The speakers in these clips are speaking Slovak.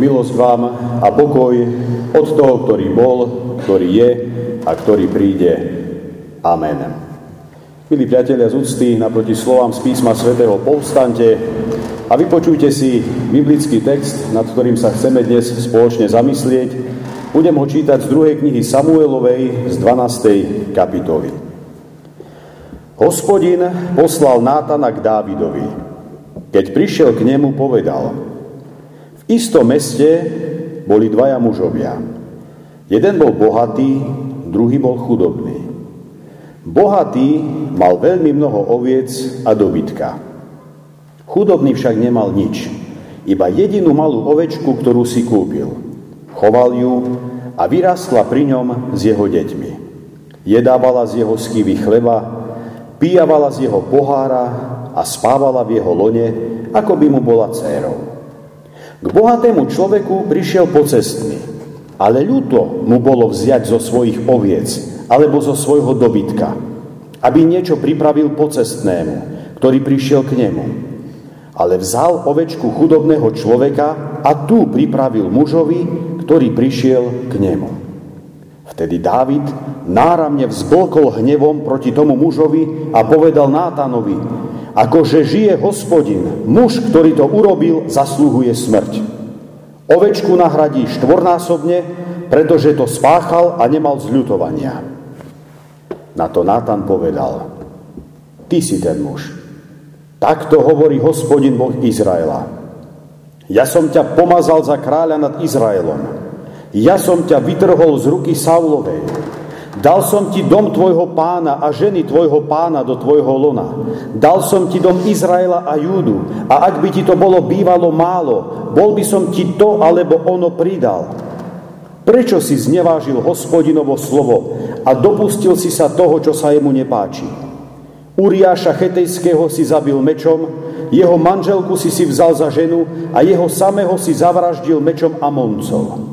Milosť vám a pokoj od toho, ktorý bol, ktorý je a ktorý príde. Amen. Milí priatelia z úcty, naproti slovám z písma svätého povstante a vypočujte si biblický text, nad ktorým sa chceme dnes spoločne zamyslieť. Budem ho čítať z druhej knihy Samuelovej z 12. kapitoly. Hospodin poslal Nátana k Dávidovi. Keď prišiel k nemu, povedal – istom meste boli dvaja mužovia. Jeden bol bohatý, druhý bol chudobný. Bohatý mal veľmi mnoho oviec a dobytka. Chudobný však nemal nič, iba jedinú malú ovečku, ktorú si kúpil. Choval ju a vyrastla pri ňom s jeho deťmi. Jedávala z jeho skývy chleba, pijavala z jeho pohára a spávala v jeho lone, ako by mu bola dcérou. K bohatému človeku prišiel pocestný, ale ľúto mu bolo vziať zo svojich oviec alebo zo svojho dobytka, aby niečo pripravil pocestnému, ktorý prišiel k nemu. Ale vzal ovečku chudobného človeka a tu pripravil mužovi, ktorý prišiel k nemu. Vtedy Dávid náramne vzblkol hnevom proti tomu mužovi a povedal Nátanovi, akože žije hospodin, muž, ktorý to urobil, zasluhuje smrť. Ovečku nahradí štvornásobne, pretože to spáchal a nemal zľutovania. Na to Nátan povedal, ty si ten muž. Takto hovorí hospodin Boh Izraela. Ja som ťa pomazal za kráľa nad Izraelom. Ja som ťa vytrhol z ruky Saulovej Dal som ti dom tvojho pána a ženy tvojho pána do tvojho lona. Dal som ti dom Izraela a Júdu. A ak by ti to bolo bývalo málo, bol by som ti to alebo ono pridal. Prečo si znevážil hospodinovo slovo a dopustil si sa toho, čo sa jemu nepáči? Uriáša Chetejského si zabil mečom, jeho manželku si si vzal za ženu a jeho samého si zavraždil mečom Amoncov.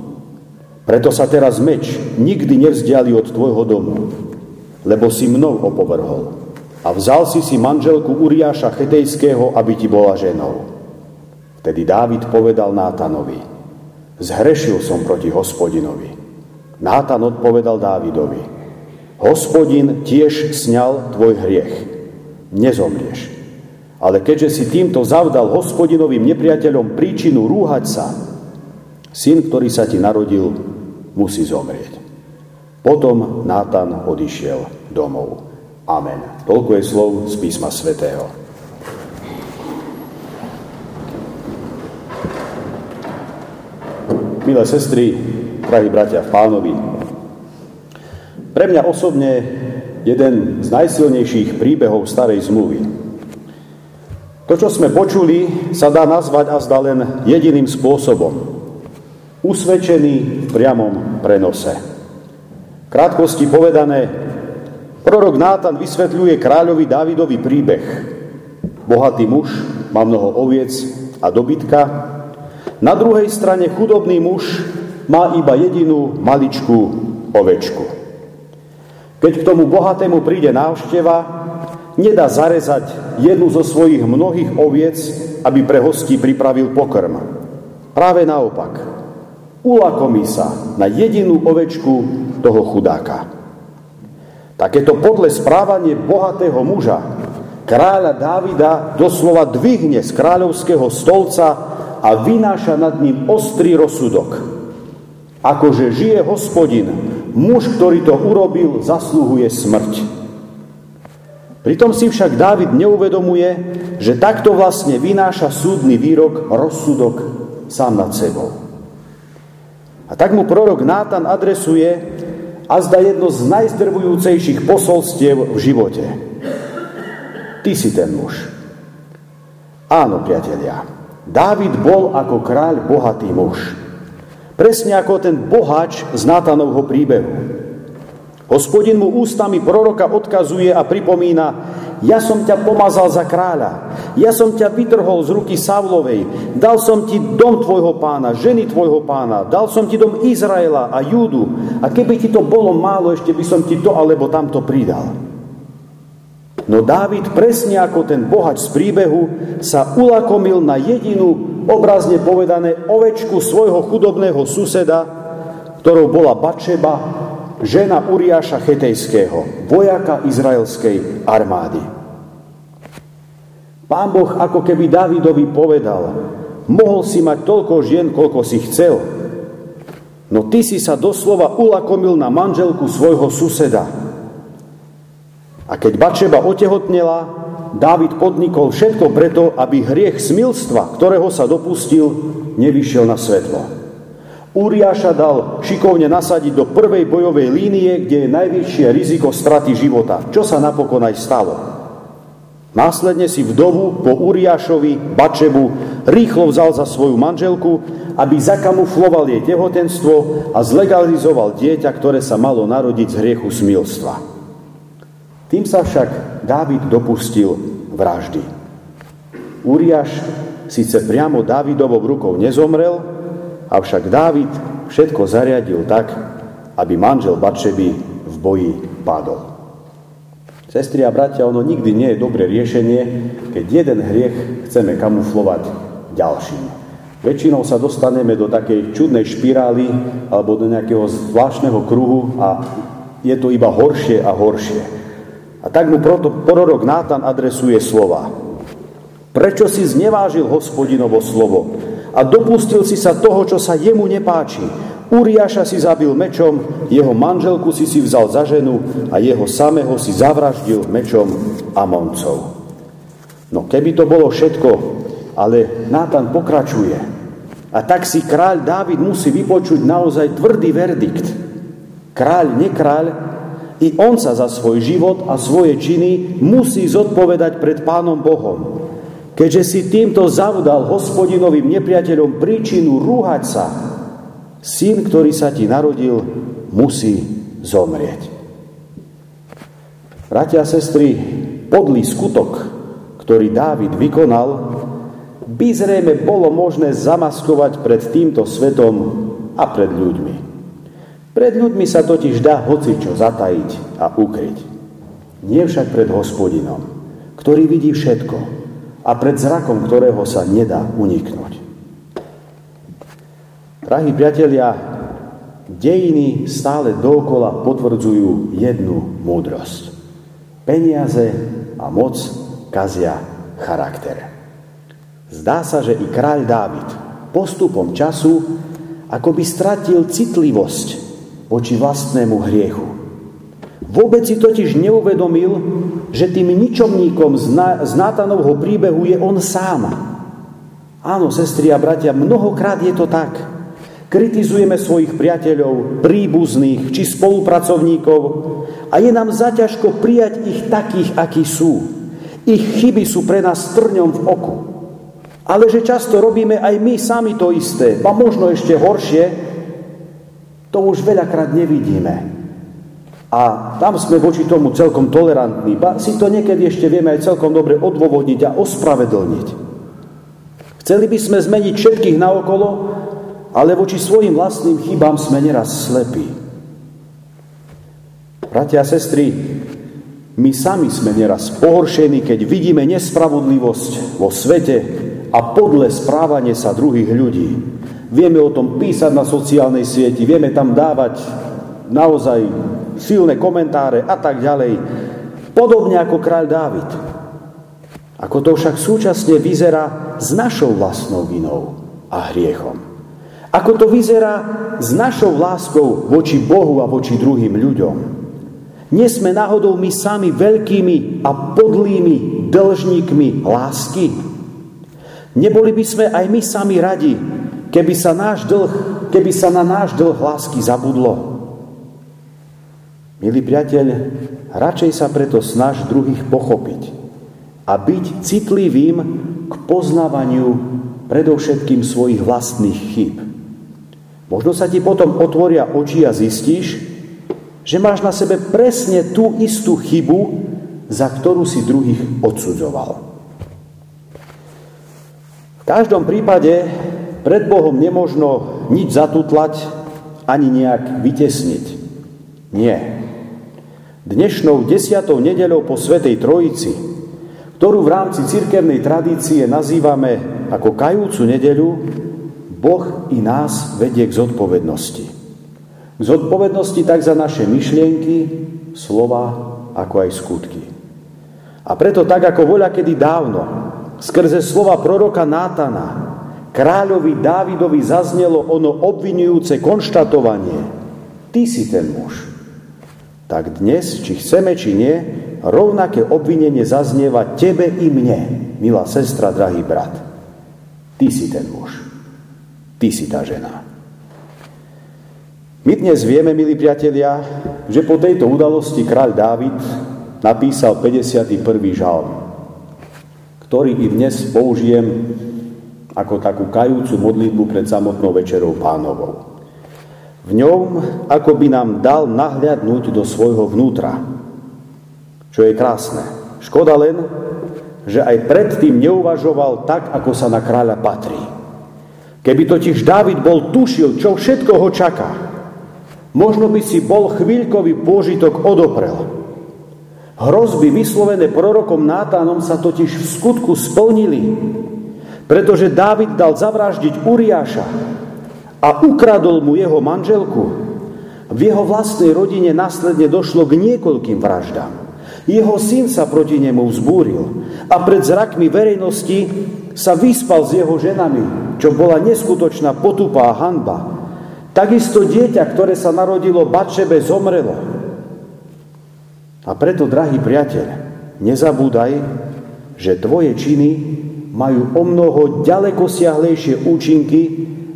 Preto sa teraz meč nikdy nevzdiali od tvojho domu, lebo si mnou opovrhol. A vzal si si manželku Uriáša Chetejského, aby ti bola ženou. Vtedy Dávid povedal Nátanovi, zhrešil som proti hospodinovi. Nátan odpovedal Dávidovi, hospodin tiež sňal tvoj hriech, nezomrieš. Ale keďže si týmto zavdal hospodinovým nepriateľom príčinu rúhať sa, syn, ktorý sa ti narodil, musí zomrieť. Potom Nátan odišiel domov. Amen. Toľko je slov z písma svätého. Milé sestry, drahí bratia pánovi, pre mňa osobne jeden z najsilnejších príbehov starej zmluvy. To, čo sme počuli, sa dá nazvať a zdá len jediným spôsobom usvedčený v priamom prenose. V krátkosti povedané, prorok Nátan vysvetľuje kráľovi Dávidovi príbeh. Bohatý muž má mnoho oviec a dobytka, na druhej strane chudobný muž má iba jedinú maličkú ovečku. Keď k tomu bohatému príde návšteva, nedá zarezať jednu zo svojich mnohých oviec, aby pre hostí pripravil pokrm. Práve naopak, ulakomí sa na jedinú ovečku toho chudáka. Takéto podle správanie bohatého muža kráľa Dávida doslova dvihne z kráľovského stolca a vynáša nad ním ostrý rozsudok. Akože žije hospodin, muž, ktorý to urobil, zasluhuje smrť. Pritom si však Dávid neuvedomuje, že takto vlastne vynáša súdny výrok, rozsudok sám nad sebou. A tak mu prorok Nátan adresuje a zda jedno z najzdrvujúcejších posolstiev v živote. Ty si ten muž. Áno, priatelia, Dávid bol ako kráľ bohatý muž. Presne ako ten bohač z Nátanovho príbehu. Hospodin mu ústami proroka odkazuje a pripomína, ja som ťa pomazal za kráľa, ja som ťa vytrhol z ruky Savlovej, dal som ti dom tvojho pána, ženy tvojho pána, dal som ti dom Izraela a Júdu a keby ti to bolo málo, ešte by som ti to alebo tamto pridal. No Dávid, presne ako ten bohač z príbehu, sa ulakomil na jedinú, obrazne povedané, ovečku svojho chudobného suseda, ktorou bola Bačeba, žena Uriáša Chetejského, vojaka izraelskej armády. Pán Boh ako keby Davidovi povedal, mohol si mať toľko žien, koľko si chcel, no ty si sa doslova ulakomil na manželku svojho suseda. A keď Bačeba otehotnela, Dávid podnikol všetko preto, aby hriech smilstva, ktorého sa dopustil, nevyšiel na svetlo. Uriáša dal šikovne nasadiť do prvej bojovej línie, kde je najvyššie riziko straty života, čo sa napokon aj stalo. Následne si vdovu po Uriášovi, Bačebu, rýchlo vzal za svoju manželku, aby zakamufloval jej tehotenstvo a zlegalizoval dieťa, ktoré sa malo narodiť z hriechu smilstva. Tým sa však Dávid dopustil vraždy. Uriáš síce priamo Dávidovou rukou nezomrel, Avšak Dávid všetko zariadil tak, aby manžel Batšeby v boji padol. Sestri a bratia, ono nikdy nie je dobré riešenie, keď jeden hriech chceme kamuflovať ďalším. Väčšinou sa dostaneme do takej čudnej špirály alebo do nejakého zvláštneho kruhu a je to iba horšie a horšie. A tak mu prorok Nátan adresuje slova. Prečo si znevážil hospodinovo slovo? a dopustil si sa toho, čo sa jemu nepáči. Uriáša si zabil mečom, jeho manželku si si vzal za ženu a jeho samého si zavraždil mečom Amoncov. No keby to bolo všetko, ale Nátan pokračuje. A tak si kráľ Dávid musí vypočuť naozaj tvrdý verdikt. Kráľ, nekráľ, i on sa za svoj život a svoje činy musí zodpovedať pred Pánom Bohom. Keďže si týmto zavdal hospodinovým nepriateľom príčinu rúhať sa, syn, ktorý sa ti narodil, musí zomrieť. Bratia a sestry, podlý skutok, ktorý Dávid vykonal, by zrejme bolo možné zamaskovať pred týmto svetom a pred ľuďmi. Pred ľuďmi sa totiž dá hocičo zatajiť a ukryť. Nie však pred hospodinom, ktorý vidí všetko, a pred zrakom ktorého sa nedá uniknúť. Drahí priatelia, dejiny stále dokola potvrdzujú jednu múdrosť. Peniaze a moc kazia charakter. Zdá sa, že i kráľ Dávid postupom času ako by stratil citlivosť voči vlastnému hriechu. Vôbec si totiž neuvedomil, že tým ničomníkom z Nátanovho príbehu je on sám. Áno, sestri a bratia, mnohokrát je to tak. Kritizujeme svojich priateľov, príbuzných či spolupracovníkov a je nám zaťažko prijať ich takých, akí sú. Ich chyby sú pre nás trňom v oku. Ale že často robíme aj my sami to isté, a možno ešte horšie, to už veľakrát nevidíme. A tam sme voči tomu celkom tolerantní. Ba si to niekedy ešte vieme aj celkom dobre odôvodniť a ospravedlniť. Chceli by sme zmeniť všetkých naokolo, ale voči svojim vlastným chybám sme neraz slepí. Bratia a sestry, my sami sme neraz pohoršení, keď vidíme nespravodlivosť vo svete a podle správanie sa druhých ľudí. Vieme o tom písať na sociálnej sieti, vieme tam dávať naozaj silné komentáre a tak ďalej. Podobne ako kráľ Dávid. Ako to však súčasne vyzerá s našou vlastnou vinou a hriechom. Ako to vyzerá s našou láskou voči Bohu a voči druhým ľuďom. Nie sme náhodou my sami veľkými a podlými dlžníkmi lásky? Neboli by sme aj my sami radi, keby sa, náš dlh, keby sa na náš dlh lásky zabudlo? Milý priateľ, radšej sa preto snaž druhých pochopiť a byť citlivým k poznávaniu predovšetkým svojich vlastných chýb. Možno sa ti potom otvoria oči a zistíš, že máš na sebe presne tú istú chybu, za ktorú si druhých odsudzoval. V každom prípade pred Bohom nemožno nič zatutlať ani nejak vytesniť. Nie. Dnešnou desiatou nedeľou po Svetej Trojici, ktorú v rámci cirkevnej tradície nazývame ako kajúcu nedeľu, Boh i nás vedie k zodpovednosti. K zodpovednosti tak za naše myšlienky, slova, ako aj skutky. A preto tak ako voľa kedy dávno, skrze slova proroka Nátana, kráľovi Dávidovi zaznelo ono obvinujúce konštatovanie. Ty si ten muž tak dnes, či chceme, či nie, rovnaké obvinenie zaznieva tebe i mne, milá sestra, drahý brat. Ty si ten muž. Ty si tá žena. My dnes vieme, milí priatelia, že po tejto udalosti kráľ Dávid napísal 51. žalm, ktorý i dnes použijem ako takú kajúcu modlitbu pred samotnou večerou pánovou. V ňom ako by nám dal nahľadnúť do svojho vnútra, čo je krásne. Škoda len, že aj predtým neuvažoval tak, ako sa na kráľa patrí. Keby totiž Dávid bol tušil, čo všetko ho čaká, možno by si bol chvíľkový pôžitok odoprel. Hrozby vyslovené prorokom Nátánom sa totiž v skutku splnili, pretože Dávid dal zavraždiť Uriáša, a ukradol mu jeho manželku, v jeho vlastnej rodine následne došlo k niekoľkým vraždám. Jeho syn sa proti nemu vzbúril a pred zrakmi verejnosti sa vyspal s jeho ženami, čo bola neskutočná potupa a hanba. Takisto dieťa, ktoré sa narodilo Bačebe, zomrelo. A preto, drahý priateľ, nezabúdaj, že tvoje činy majú o mnoho ďaleko siahlejšie účinky,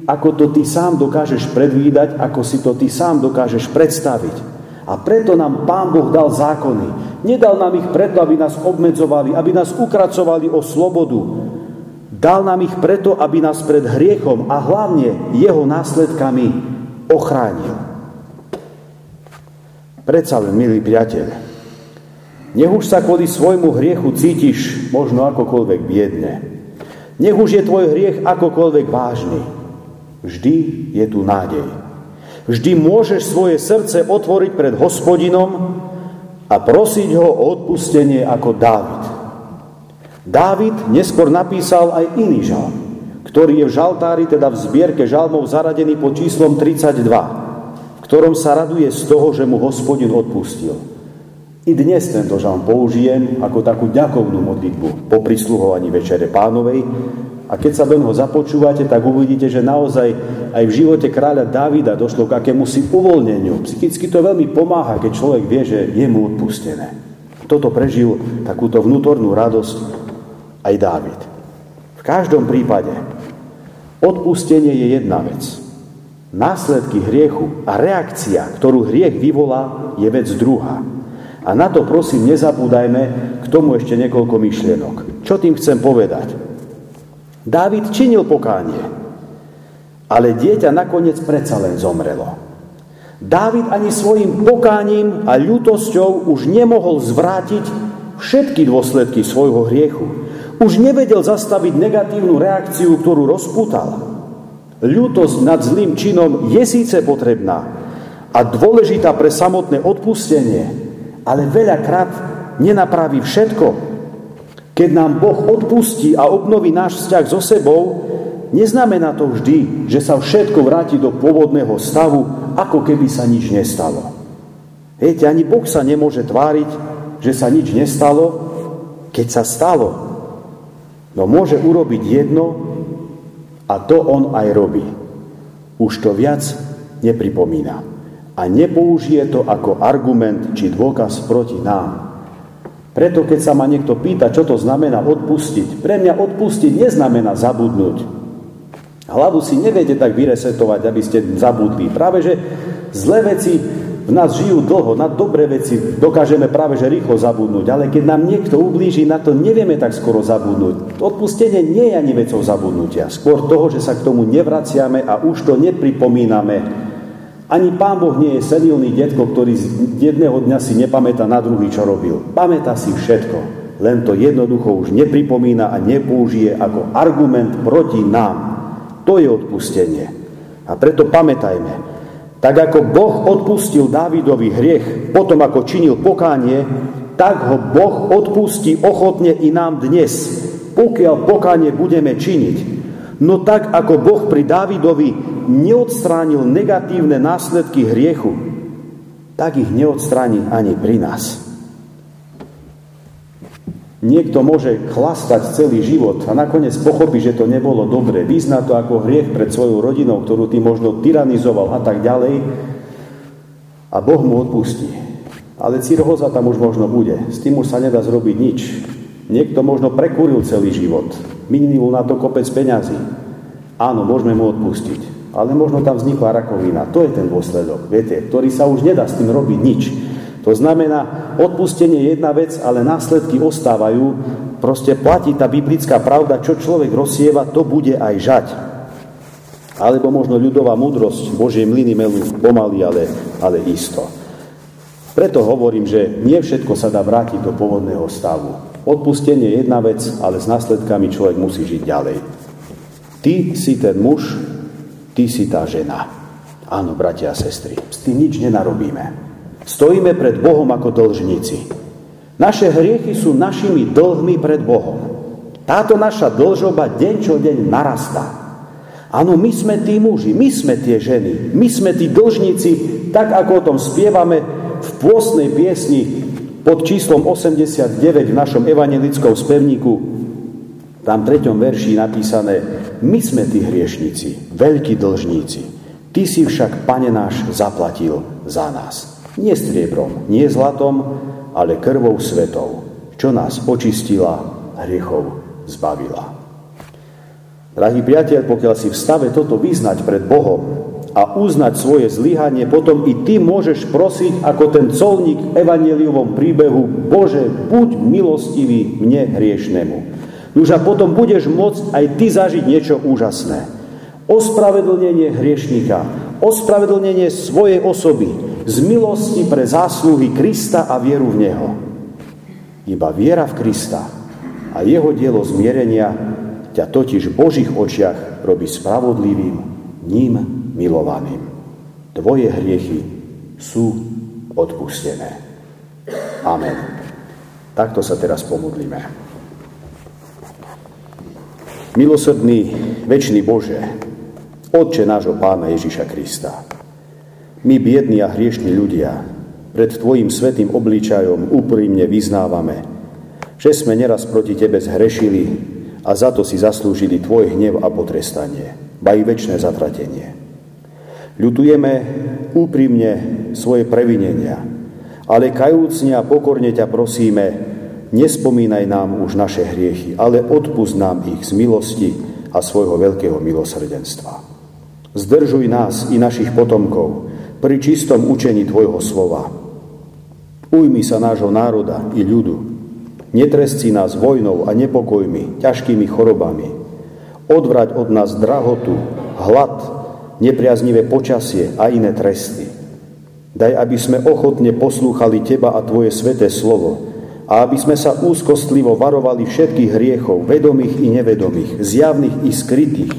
ako to ty sám dokážeš predvídať, ako si to ty sám dokážeš predstaviť. A preto nám Pán Boh dal zákony. Nedal nám ich preto, aby nás obmedzovali, aby nás ukracovali o slobodu. Dal nám ich preto, aby nás pred hriechom a hlavne jeho následkami ochránil. Predsa len, milý priateľ, nech už sa kvôli svojmu hriechu cítiš možno akokoľvek biedne. Nech už je tvoj hriech akokoľvek vážny. Vždy je tu nádej. Vždy môžeš svoje srdce otvoriť pred hospodinom a prosiť ho o odpustenie ako Dávid. Dávid neskôr napísal aj iný žalm, ktorý je v žaltári, teda v zbierke žalmov zaradený pod číslom 32, v ktorom sa raduje z toho, že mu hospodin odpustil. I dnes tento žalm použijem ako takú ďakovnú modlitbu po prisluhovaní Večere Pánovej, a keď sa do neho započúvate, tak uvidíte, že naozaj aj v živote kráľa Davida došlo k akému si uvoľneniu. Psychicky to veľmi pomáha, keď človek vie, že je mu odpustené. Toto prežil takúto vnútornú radosť aj Dávid. V každom prípade odpustenie je jedna vec. Následky hriechu a reakcia, ktorú hriech vyvolá, je vec druhá. A na to prosím nezabúdajme k tomu ešte niekoľko myšlienok. Čo tým chcem povedať? Dávid činil pokánie, ale dieťa nakoniec predsa len zomrelo. Dávid ani svojim pokáním a ľutosťou už nemohol zvrátiť všetky dôsledky svojho hriechu. Už nevedel zastaviť negatívnu reakciu, ktorú rozputal. Ľutosť nad zlým činom je síce potrebná a dôležitá pre samotné odpustenie, ale veľakrát nenapraví všetko, keď nám Boh odpustí a obnoví náš vzťah so sebou, neznamená to vždy, že sa všetko vráti do pôvodného stavu, ako keby sa nič nestalo. Viete, ani Boh sa nemôže tváriť, že sa nič nestalo, keď sa stalo. No môže urobiť jedno a to on aj robí. Už to viac nepripomína. A nepoužije to ako argument či dôkaz proti nám. Preto keď sa ma niekto pýta, čo to znamená odpustiť, pre mňa odpustiť neznamená zabudnúť. Hlavu si neviete tak vyresetovať, aby ste zabudli. Práve, že zlé veci v nás žijú dlho, na dobré veci dokážeme práve že rýchlo zabudnúť, ale keď nám niekto ublíži, na to nevieme tak skoro zabudnúť. Odpustenie nie je ani vecou zabudnutia, skôr toho, že sa k tomu nevraciame a už to nepripomíname ani pán Boh nie je senilný detko, ktorý z jedného dňa si nepamätá na druhý, čo robil. Pamätá si všetko, len to jednoducho už nepripomína a nepoužije ako argument proti nám. To je odpustenie. A preto pamätajme, Tak ako Boh odpustil Dávidovi hriech potom, ako činil pokánie, tak ho Boh odpustí ochotne i nám dnes, pokiaľ pokánie budeme činiť. No tak ako Boh pri Dávidovi neodstránil negatívne následky hriechu, tak ich neodstráni ani pri nás. Niekto môže chlastať celý život a nakoniec pochopí, že to nebolo dobre. Vyzná to ako hriech pred svojou rodinou, ktorú ty možno tyranizoval a tak ďalej. A Boh mu odpustí. Ale cirhoza tam už možno bude. S tým už sa nedá zrobiť nič. Niekto možno prekúril celý život. Minul na to kopec peňazí. Áno, môžeme mu odpustiť. Ale možno tam vznikla rakovina. To je ten dôsledok, viete, ktorý sa už nedá s tým robiť nič. To znamená, odpustenie je jedna vec, ale následky ostávajú. Proste platí tá biblická pravda, čo človek rozsieva, to bude aj žať. Alebo možno ľudová múdrosť, Božie mlyny melú pomaly, ale, ale isto. Preto hovorím, že nie všetko sa dá vrátiť do pôvodného stavu. Odpustenie je jedna vec, ale s následkami človek musí žiť ďalej. Ty si ten muž, ty si tá žena. Áno, bratia a sestry, s tým nič nenarobíme. Stojíme pred Bohom ako dlžníci. Naše hriechy sú našimi dlhmi pred Bohom. Táto naša dlžoba deň čo deň narastá. Áno, my sme tí muži, my sme tie ženy, my sme tí dlžníci, tak ako o tom spievame v pôstnej piesni pod číslom 89 v našom evangelickom spevníku, tam v treťom verši napísané, my sme tí hriešnici, veľkí dlžníci. Ty si však, Pane náš, zaplatil za nás. Nie striebrom, nie zlatom, ale krvou svetou, čo nás očistila, hriechov zbavila. Drahý priateľ, pokiaľ si v stave toto vyznať pred Bohom a uznať svoje zlyhanie, potom i ty môžeš prosiť ako ten colník v evangeliovom príbehu Bože, buď milostivý mne hriešnemu. Už a potom budeš môcť aj ty zažiť niečo úžasné. Ospravedlnenie hriešnika, ospravedlnenie svojej osoby, z milosti pre zásluhy Krista a vieru v Neho. Iba viera v Krista a jeho dielo zmierenia ťa totiž v Božích očiach robí spravodlivým, ním milovaným. Tvoje hriechy sú odpustené. Amen. Takto sa teraz pomodlíme. Milosrdný, väčší Bože, Otče nášho Pána Ježiša Krista, my, biední a hriešní ľudia, pred Tvojim svetým obličajom úprimne vyznávame, že sme neraz proti Tebe zhrešili a za to si zaslúžili Tvoj hnev a potrestanie, ba i väčšie zatratenie. Ľutujeme úprimne svoje previnenia, ale kajúcne a pokorne ťa prosíme, nespomínaj nám už naše hriechy, ale odpust nám ich z milosti a svojho veľkého milosrdenstva. Zdržuj nás i našich potomkov, pri čistom učení Tvojho slova. Ujmi sa nášho národa i ľudu. Netrestci nás vojnou a nepokojmi, ťažkými chorobami. Odvrať od nás drahotu, hlad, nepriaznivé počasie a iné tresty. Daj, aby sme ochotne poslúchali Teba a Tvoje sveté slovo a aby sme sa úzkostlivo varovali všetkých hriechov, vedomých i nevedomých, zjavných i skrytých,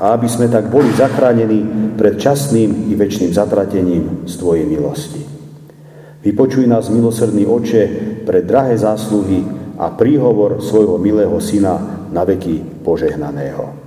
a aby sme tak boli zachránení pred časným i väčšným zatratením z Tvojej milosti. Vypočuj nás, milosrdný oče, pre drahé zásluhy a príhovor svojho milého syna na veky požehnaného.